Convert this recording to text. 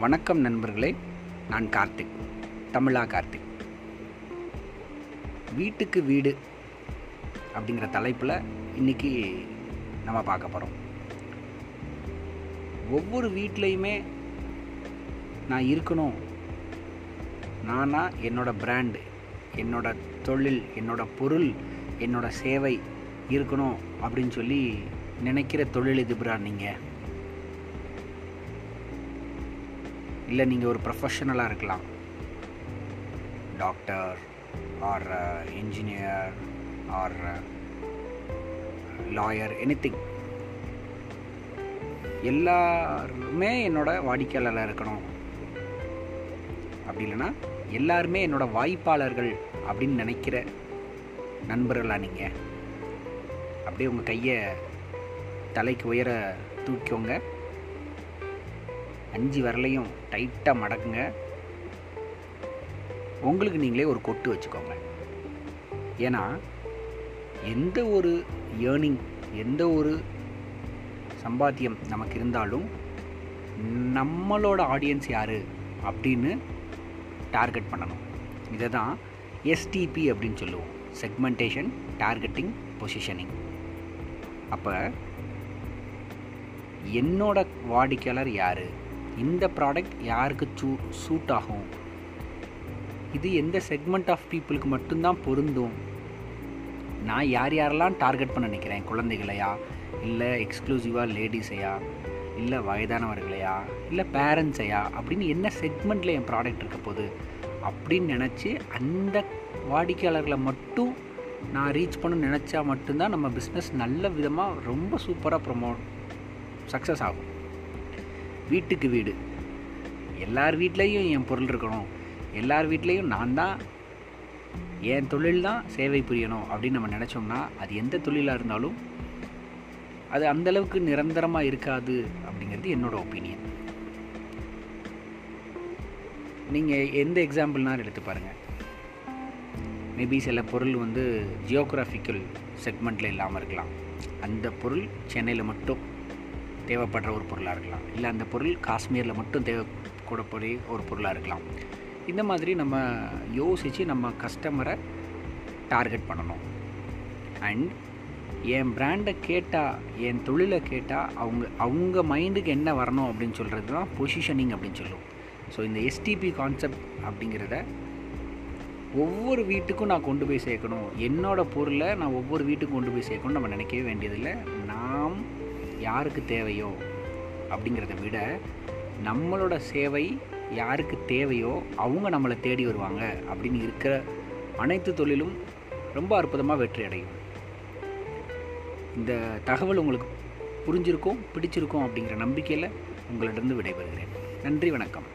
வணக்கம் நண்பர்களே நான் கார்த்திக் தமிழா கார்த்திக். வீட்டுக்கு வீடு அப்படிங்கிற தலைப்பில் இன்றைக்கி நம்ம பார்க்க போகிறோம் ஒவ்வொரு வீட்லேயுமே நான் இருக்கணும். நானா என்னோடய பிராண்டு என்னோடய தொழில் என்னோட பொருள் என்னோட சேவை இருக்கணும் அப்படின்னு சொல்லி நினைக்கிற தொழிலதிபரா நீங்கள் இல்லை நீங்கள் ஒரு ப்ரொஃபஷனலாக இருக்கலாம். Doctor or engineer or lawyer anything எல்லாருமே என்னோட வாடிக்கையாளராக இருக்கணும். அப்படி இல்லைன்னா எல்லாருமே என்னோட வாய்ப்பாளர்கள் அப்படின்னு நினைக்கிற நண்பர்களாக நீங்கள் அப்படியே உங்கள் கையை தலைக்கு உயர தூக்கிக்கோங்க. அஞ்சு விரலையும் டைட்டாக மடக்குங்க. உங்களுக்கு நீங்களே ஒரு கொட்டு வச்சுக்கோங்க. ஏன்னா எந்த ஒரு ஏர்னிங் எந்த ஒரு சம்பாத்தியம் நமக்கு இருந்தாலும் நம்மளோட ஆடியன்ஸ் யார் அப்படின்னு டார்கெட் பண்ணணும். இதை தான் எஸ்டிபி அப்படின்னு சொல்லுவோம். செக்மெண்டேஷன் டார்கெட்டிங் பொசிஷனிங் அப்போ என்னோட வாடிக்கையாளர் யார்? இந்த ப்ராடக்ட் யாருக்கு சூ சூட் ஆகும்? இது எந்த செக்மெண்ட் ஆஃப் பீப்புளுக்கு மட்டும்தான் பொருந்தும். நான் யார் யாரெல்லாம் டார்கெட் பண்ண நினைக்கிறேன்? குழந்தைகளையா? இல்லை எக்ஸ்க்ளூசிவாக லேடிஸையா இல்லை வயதானவர்களையா? இல்லை பேரண்ட்ஸையா அப்படின்னு என்ன செக்மெண்ட்டில் என் ப்ராடக்ட் இருக்க போகுது? அப்படின்னு நினச்சி அந்த வாடிக்கையாளர்களை மட்டும் நான் ரீச் பண்ண நினச்சா மட்டும்தான் நம்ம பிஸ்னஸ் நல்ல விதமாக ரொம்ப சூப்பராக ப்ரொமோட் சக்ஸஸ் ஆகும். வீட்டுக்கு வீடு. எல்லார் வீட்லேயும் என் பொருள் இருக்கணும். எல்லார் வீட்லேயும் நான் தான் என் தொழில் தான் சேவை புரியணும் அப்படின்னு நம்ம நினச்சோம்னா அது எந்த தொழிலாக இருந்தாலும் அது அந்தளவுக்கு நிரந்தரமாக இருக்காது அப்படிங்கிறது என்னோடய ஒப்பீனியன் நீங்கள் எந்த எக்ஸாம்பிள்னாலும் எடுத்து பாருங்கள் மேபி சில பொருள் வந்து ஜியோக்ராஃபிக்கல் செக்மெண்ட்டில் இல்லாமல் இருக்கலாம். அந்த பொருள் சென்னையில் மட்டும் தேவைப்படுற ஒரு பொருளாக இருக்கலாம். இல்லை அந்த பொருள் காஷ்மீரில் மட்டும் தேவைக்கூடக்கூடிய ஒரு பொருளாக இருக்கலாம். இந்த மாதிரி நம்ம யோசித்து நம்ம கஸ்டமரை டார்கெட் பண்ணணும். அண்ட் என் பிராண்டை கேட்டால் என் தொழிலை கேட்டால் அவங்க அவங்க மைண்டுக்கு என்ன வரணும் அப்படின்னு சொல்கிறது தான் பொசிஷனிங் அப்படின்னு சொல்லுவோம். ஸோ இந்த எஸ்டிபி கான்செப்ட் அப்படிங்கிறத ஒவ்வொரு வீட்டுக்கும் நான் கொண்டு போய் சேர்க்கணும். என்னோடய பொருளை நான் ஒவ்வொரு வீட்டுக்கும் கொண்டு போய் சேர்க்கணும் நம்ம நினைக்கவே வேண்டியதில்லை. நாம் யாருக்கு தேவையோ அப்படிங்கிறத விட நம்மளோட சேவை யாருக்கு தேவையோ அவங்க நம்மளை தேடி வருவாங்க அப்படின்னு இருக்கிற அனைத்து தொழிலும் ரொம்ப அற்புதமாக வெற்றி அடையும் இந்த தகவல் உங்களுக்கு புரிஞ்சிருக்கும் பிடிச்சிருக்கும் அப்படிங்கிற நம்பிக்கையில் உங்களிடம் விடைபெறுகிறேன். நன்றி வணக்கம்.